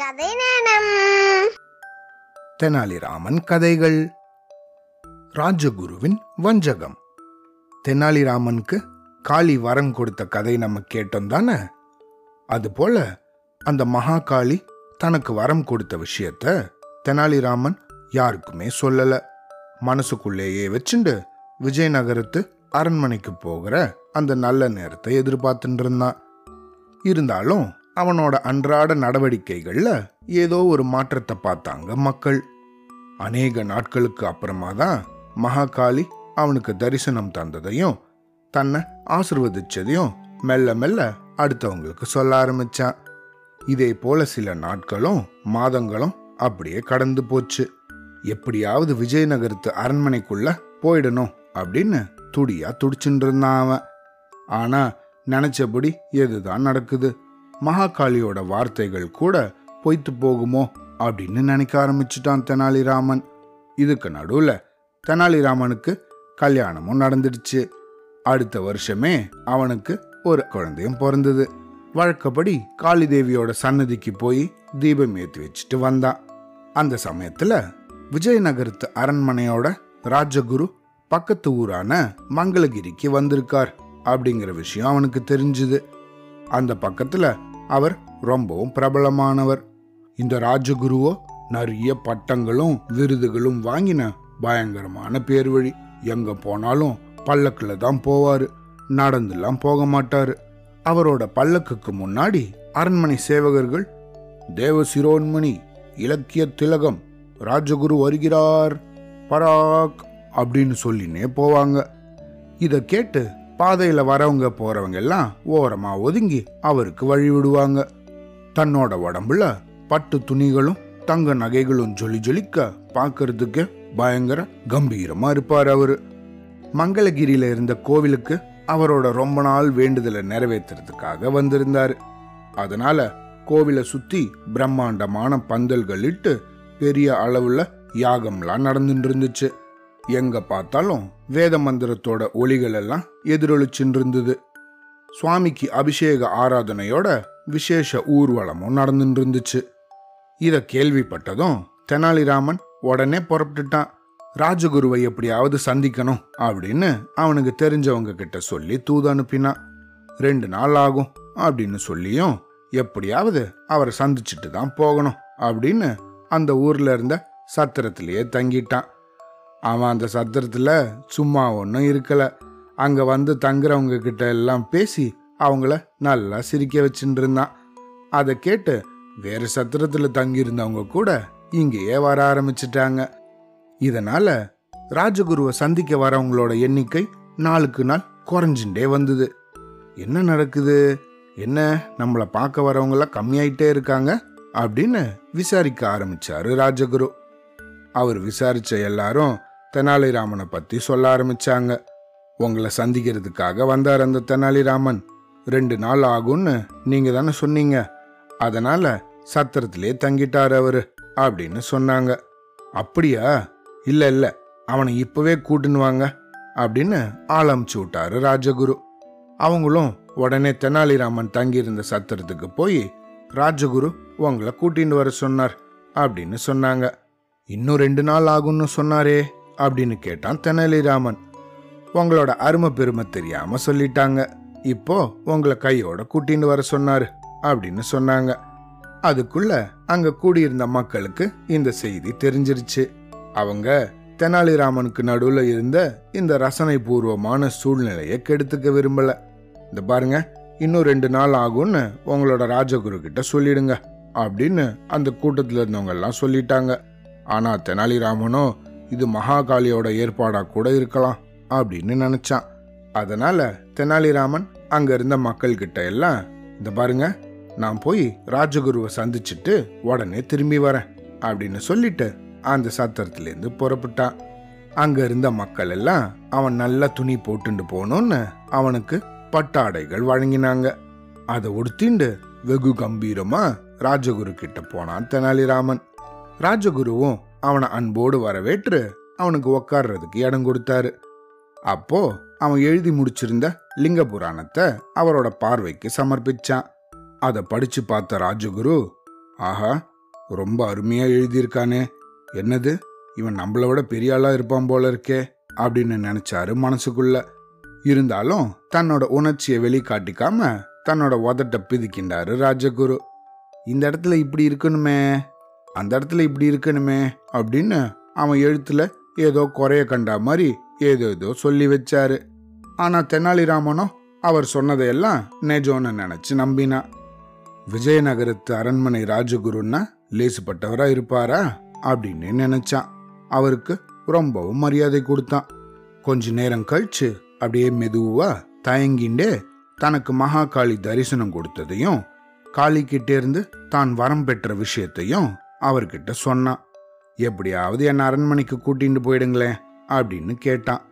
கதை நேரம். தெனாலிராமன் கதைகள். ராஜகுருவின் வஞ்சகம். தெனாலிராமனுக்கு காளி வரம் கொடுத்த கதை நம்ம கேட்டோம் தானே? அதுபோல அந்த மகாகாளி தனக்கு வரம் கொடுத்த விஷயத்த தெனாலிராமன் யாருக்குமே சொல்லல. மனசுக்குள்ளேயே வச்சுண்டு விஜயநகரத்து அரண்மனைக்கு போகிற அந்த நல்ல நேரத்தை எதிர்பார்த்துட்டு இருந்தான். இருந்தாலும் அவனோட அன்றாட நடவடிக்கைகளில் ஏதோ ஒரு மாற்றத்தை பார்த்தாங்க மக்கள். அநேக நாட்களுக்கு அப்புறமா தான் மகாகாளி அவனுக்கு தரிசனம் தந்ததையும் தன்னை ஆசிர்வதிச்சதையும் மெல்ல மெல்ல அடுத்தவங்களுக்கு சொல்ல ஆரம்பிச்சான். இதே போல சில நாட்களும் மாதங்களும் அப்படியே கடந்து போச்சு. எப்படியாவது விஜயநகரத்து அரண்மனைக்குள்ள போயிடணும் அப்படின்னு துடியா துடிச்சுட்டு இருந்தான் அவன். ஆனா நினைச்சபடி எதுதான் நடக்குது? மகாகாளியோட வார்த்தைகள் கூட பொய்த்து போகுமோ அப்படின்னு நினைக்க ஆரம்பிச்சுட்டான் தெனாலிராமன். இதுக்கு நடுவில் தெனாலிராமனுக்கு கல்யாணமும் நடந்துடுச்சு. அடுத்த வருஷமே அவனுக்கு ஒரு குழந்தையும் பிறந்தது. வழக்கப்படி காளி தேவியோட சன்னதிக்கு போய் தீபம் ஏற்றி வச்சுட்டு வந்தான். அந்த சமயத்தில் விஜயநகரத்து அரண்மனையோட ராஜகுரு பக்கத்து ஊரான மங்களகிரிக்கு வந்திருக்கார் அப்படிங்கிற விஷயம் அவனுக்கு தெரிஞ்சுது. அந்த பக்கத்தில் அவர் ரொம்பவும் பிரபலமானவர். இந்த ராஜகுருவோ நிறைய பட்டங்களும் விருதுகளும் வாங்கின பயங்கரமான பேர் வழி எங்க போனாலும் பல்லக்குல தான் போவாரு. நடந்துலாம் போக மாட்டாரு. அவரோட பல்லக்குக்கு முன்னாடி அரண்மனை சேவகர்கள் தேவ சிரோன்மணி இலக்கிய திலகம் ராஜகுரு வருகிறார் பராக் அப்படின்னு சொல்லினே போவாங்க. இதை கேட்டு பாதையில் வரவங்க போகிறவங்க எல்லாம் ஓரமாக ஒதுங்கி அவருக்கு வழி விடுவாங்க. தன்னோட உடம்புல பட்டு துணிகளும் தங்க நகைகளும் ஜொலி ஜொலிக்க பார்க்கறதுக்கு பயங்கர கம்பீரமா இருப்பார் அவரு. மங்களகிரியில இருந்த கோவிலுக்கு அவரோட ரொம்ப நாள் வேண்டுதலை நிறைவேற்றுறதுக்காக வந்திருந்தாரு. அதனால கோவிலை சுத்தி பிரம்மாண்டமான பந்தல்கள் இட்டு பெரிய அளவுல யாகம்லாம் நடந்துட்டு இருந்துச்சு. எங்க பார்த்தாலும் வேத மந்திரத்தோட ஒளிகள் எல்லாம் எதிரொலிச்சுட்டு இருந்தது சுவாமிக்கு அபிஷேக ஆராதனையோட விசேஷ ஊர்வலமும் நடந்துட்டு இருந்துச்சு இதை கேள்விப்பட்டதும் தெனாலிராமன் உடனே புறப்பட்டுட்டான். ராஜகுருவை எப்படியாவது சந்திக்கணும் அப்படின்னு அவனுக்கு தெரிஞ்சவங்க கிட்ட சொல்லி தூது அனுப்பினான். ரெண்டு நாள் ஆகும் அப்படின்னு சொல்லியும் எப்படியாவது அவரை சந்திச்சுட்டு தான் போகணும் அப்படின்னு அந்த ஊர்ல இருந்த சத்திரத்திலேயே தங்கிட்டான். அவன் அந்த சத்திரத்தில் சும்மா ஒன்றும் இருக்கலை. அங்கே வந்து தங்குறவங்க கிட்ட எல்லாம் பேசி அவங்கள நல்லா சிரிக்க வச்சுட்டு இருந்தான். அதை கேட்டு வேறு சத்திரத்தில் தங்கியிருந்தவங்க கூட இங்கேயே வர ஆரம்பிச்சிட்டாங்க. இதனால் ராஜகுருவை சந்திக்க வரவங்களோட எண்ணிக்கை நாளுக்கு நாள் குறைஞ்சுட்டே வந்தது. என்ன நடக்குது? என்ன நம்மளை பார்க்க வரவங்களாம் கம்மியாயிட்டே இருக்காங்க? அப்படின்னு விசாரிக்க ஆரம்பிச்சாரு ராஜகுரு. அவர் விசாரிச்ச எல்லாரும் தெனாலிராமனை பத்தி சொல்ல ஆரம்பிச்சாங்க. உங்களை சந்திக்கிறதுக்காக வந்தார் அந்த தெனாலிராமன். ரெண்டு நாள் ஆகும்னு நீங்க தானே சொன்னீங்க. அதனால சத்திரத்திலே தங்கிட்டார் அவரு அப்படின்னு சொன்னாங்க. அப்படியா? இல்ல இல்ல. அவனை இப்பவே கூட்டுன்னு வாங்க அப்படின்னு ஆளமிச்சு விட்டாரு ராஜகுரு. அவங்களும் உடனே தெனாலிராமன் தங்கியிருந்த சத்திரத்துக்கு போய் ராஜகுரு உங்களை கூட்டின்னு வர சொன்னார் அப்படின்னு சொன்னாங்க. இன்னும் ரெண்டு நாள் ஆகும்னு சொன்னாரே அப்படின்னு கேட்டான் தெனாலிராமன். உங்களோட அருமை பெருமை தெரியாம சொல்லிட்டாங்க. இப்போ உங்களை கையோட கூட்டின்னு வர சொன்னாரு அப்படின்னு சொன்னாங்க. அதுக்குள்ள அங்க கூடியிருந்த மக்களுக்கு இந்த செய்தி தெரிஞ்சிருச்சு. அவங்க தெனாலிராமனுக்கு நடுவில் இருந்த இந்த ரசனை பூர்வமான சூழ்நிலையை கெடுத்துக்க விரும்பல. இந்த பாருங்க இன்னும் ரெண்டு நாள் ஆகும்னு உங்களோட ராஜகுரு கிட்ட சொல்லிடுங்க அப்படின்னு அந்த கூட்டத்தில் இருந்தவங்க எல்லாம் சொல்லிட்டாங்க. ஆனா தெனாலிராமனோ இது மகாகாளியோட ஏற்பாடாக கூட இருக்கலாம் அப்படின்னு நினச்சான். அதனால தெனாலிராமன் அங்கே இருந்த மக்கள்கிட்ட எல்லாம் இந்த பாருங்க நான் போய் ராஜகுருவை சந்திச்சுட்டு உடனே திரும்பி வரேன் அப்படின்னு சொல்லிட்டு அந்த சத்திரத்துலேருந்து புறப்பட்டான். அங்கே இருந்த மக்கள் எல்லாம் அவன் நல்ல துணி போட்டுண்டு போனோன்னு அவனுக்கு பட்டாடைகள் வழங்கினாங்க. அதை உடுத்திண்டு வெகு கம்பீரமாக ராஜகுரு கிட்ட போனான் தெனாலிராமன். ராஜகுருவும் அவனை அன்போடு வரவேற்று அவனுக்கு உக்காடுறதுக்கு இடம் கொடுத்தாரு. அப்போ அவன் எழுதி முடிச்சிருந்த லிங்க புராணத்தை அவரோட பார்வைக்கு சமர்ப்பிச்சான். அதை படிச்சு பார்த்த ராஜகுரு ஆஹா ரொம்ப அருமையா எழுதியிருக்கானே. என்னது? இவன் நம்மளை விட பெரிய ஆளா இருப்பான் போல இருக்கே அப்படின்னு நினைச்சாரு மனசுக்குள்ள. இருந்தாலும் தன்னோட உணர்ச்சியை வெளிக்காட்டிக்காம தன்னோட உதட்ட பிதிக்கின்றாரு ராஜகுரு. இந்த இடத்துல இப்படி இருக்கணுமே அந்த இடத்துல இப்படி இருக்கணுமே அப்படின்னு அவன் எழுத்துல ஏதோ குறைய கண்டா மாதிரி ஏதோ ஏதோ சொல்லி வச்சாரு. ஆனா தெனாலிராமனோ அவர் சொன்னதையெல்லாம் நெஜோன்னு நினைச்சு நம்பினா. விஜயநகரத்து அரண்மனை ராஜகுருன்னா லேசுப்பட்டவரா இருப்பாரா அப்படின்னு நினைச்சான். அவருக்கு ரொம்பவும் மரியாதை கொடுத்தான். கொஞ்ச நேரம் கழிச்சு அப்படியே மெதுவா தயங்கிண்டே தனக்கு மகாகாளி தரிசனம் கொடுத்ததையும் காளிக்கிட்டே இருந்து தான் வரம் பெற்ற விஷயத்தையும் அவர்கிட்ட சொன்னான். எப்படியாவது என்னை அரண்மனைக்கு கூட்டிட்டு போயிடுங்களேன் அப்படின்னு கேட்டான்.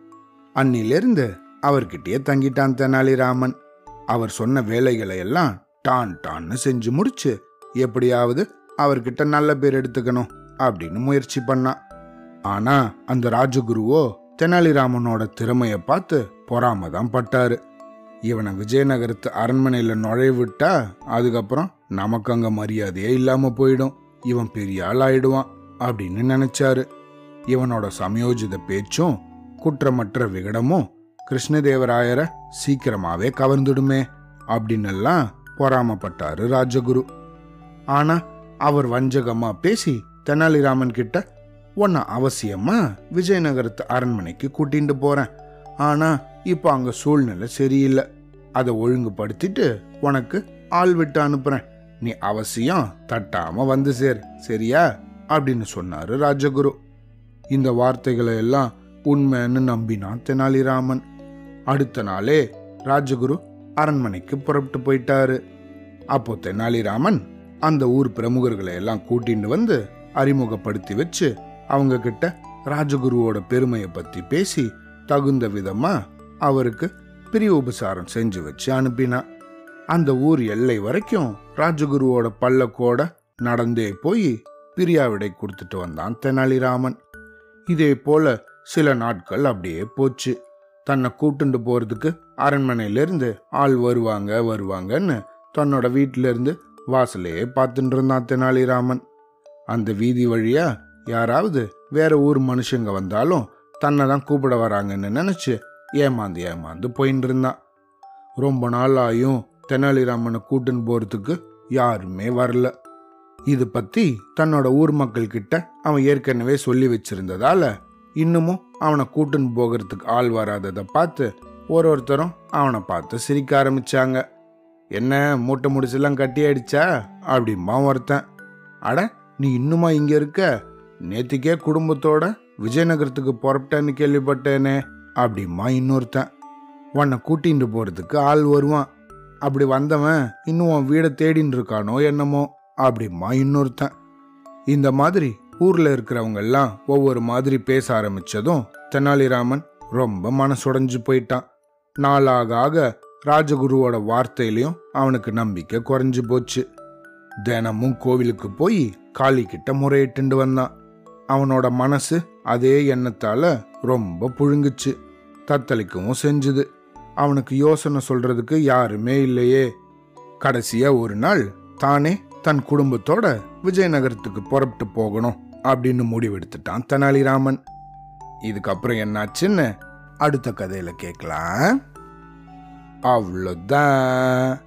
அன்னிலிருந்து அவர்கிட்டயே தங்கிட்டான் தெனாலிராமன். அவர் சொன்ன வேலைகளை எல்லாம் டான் டான்னு செஞ்சு முடிச்சு எப்படியாவது அவர்கிட்ட நல்ல பேர் எடுத்துக்கணும் அப்படின்னு முயற்சி பண்ணான். ஆனா அந்த ராஜகுருவோ தெனாலிராமனோட திறமைய பார்த்து பொறாம தான் பட்டாரு. இவனை விஜயநகரத்து அரண்மனையில் நுழைய விட்டா அதுக்கப்புறம் நமக்கு அங்க மரியாதையே இல்லாம போயிடும். இவன் பெரிய ஆள் ஆயிடுவான் அப்படின்னு நினைச்சாரு. இவனோட சமயோஜித பேச்சும் குற்றமற்ற விகடமும் கிருஷ்ணதேவராயரை சீக்கிரமாவே கவர்ந்துடுமே அப்படின்னெல்லாம் பொறாமப்பட்டாரு ராஜகுரு. ஆனா அவர் வஞ்சகமா பேசி தெனாலிராமன் கிட்ட உன்னை அவசியமா விஜயநகரத்து அரண்மனைக்கு கூட்டிட்டு போறேன். ஆனா இப்போ அங்க சூழ்நிலை சரியில்லை. அதை ஒழுங்குபடுத்திட்டு உனக்கு ஆள் விட்டு அனுப்புறேன். நீ அவசியம் தட்டாம வந்து சேர் சரியா? அப்படின்னு சொன்னாரு ராஜகுரு. இந்த வார்த்தைகளை எல்லாம் உண்மைன்னு நம்பினான் தெனாலிராமன். அடுத்த நாளே ராஜகுரு அரண்மனைக்கு புறப்பட்டு போயிட்டாரு. அப்போ தெனாலிராமன் அந்த ஊர் பிரமுகர்களை எல்லாம் கூட்டிட்டு வந்து அறிமுகப்படுத்தி வச்சு அவங்க கிட்ட ராஜகுருவோட பெருமையை பத்தி பேசி தகுந்த விதமா அவருக்கு பிரிய உபசாரம் செஞ்சு வச்சு அனுப்பினான். அந்த ஊர் எல்லை வரைக்கும் ராஜகுருவோட பல்லக்கோட நடந்தே போய் பிரியாவிடை கொடுத்துட்டு வந்தான் தெனாலிராமன். இதே போல சில நாட்கள் அப்படியே போச்சு. தன்னை கூட்டுண்டு போறதுக்கு அரண்மனையிலிருந்து ஆள் வருவாங்க வருவாங்கன்னு தன்னோட வீட்டிலேருந்து வாசலையே பார்த்துட்டு இருந்தான் தெனாலிராமன். அந்த வீதி வழியா யாராவது வேற ஊர் மனுஷங்க வந்தாலும் தன்னை தான் கூப்பிட வராங்கன்னு நினைச்சு ஏமாந்து ஏமாந்து போயின்னு இருந்தான். ரொம்ப நாள் ஆயும் தெனாலிராமனை கூட்டுன்னு போகிறதுக்கு யாருமே வரல. இது பத்தி தன்னோட ஊர் மக்கள் கிட்ட அவன் ஏற்கனவே சொல்லி வச்சிருந்ததால இன்னமும் அவனை கூட்டுன்னு போகிறதுக்கு ஆள் வராததை பார்த்து ஒரு ஒருத்தரும் அவனை பார்த்து சிரிக்க ஆரம்பிச்சாங்க. என்ன மூட்டை முடிச்செல்லாம் கட்டி ஆயிடுச்சா அப்படிம்பா ஒருத்தன். அட நீ இன்னுமா இங்க இருக்க? நேத்திக்கே குடும்பத்தோட விஜயநகரத்துக்கு புறப்பட்டேன்னு கேள்விப்பட்டேனே அப்படிம்மா இன்னொருத்தன். உன்னை கூட்டிகிட்டு போறதுக்கு ஆள் வருவான். அப்படி வந்தவன் இன்னும் உன் வீடை தேடின்னு இருக்கானோ என்னமோ? அப்படிம்மா இன்னொருத்தன். இந்த மாதிரி ஊர்ல இருக்கிறவங்க எல்லாம் ஒவ்வொரு மாதிரி பேச ஆரம்பிச்சதும் தெனாலிராமன் ரொம்ப மனசுடைஞ்சு போயிட்டான். நாளாக ஆக ராஜகுருவோட வார்த்தையிலையும் அவனுக்கு நம்பிக்கை குறைஞ்சு போச்சு. தினமும் கோவிலுக்கு போய் காளி கிட்ட முறையிட்டு வந்தான். அவனோட மனசு அதே எண்ணத்தால ரொம்ப புழுங்குச்சு. தத்தளிக்கவும் செஞ்சுது. அவனுக்கு யோசனை சொல்றதுக்கு யாருமே இல்லையே. கடைசியா ஒரு நாள் தானே தன் குடும்பத்தோட விஜயநகரத்துக்கு புறப்பட்டு போகணும் அப்படின்னு முடிவெடுத்துட்டான் தெனாலிராமன். இதுக்கப்புறம் என்னாச்சுன்னு அடுத்த கதையில கேட்கலாம். அவ்வளோதான்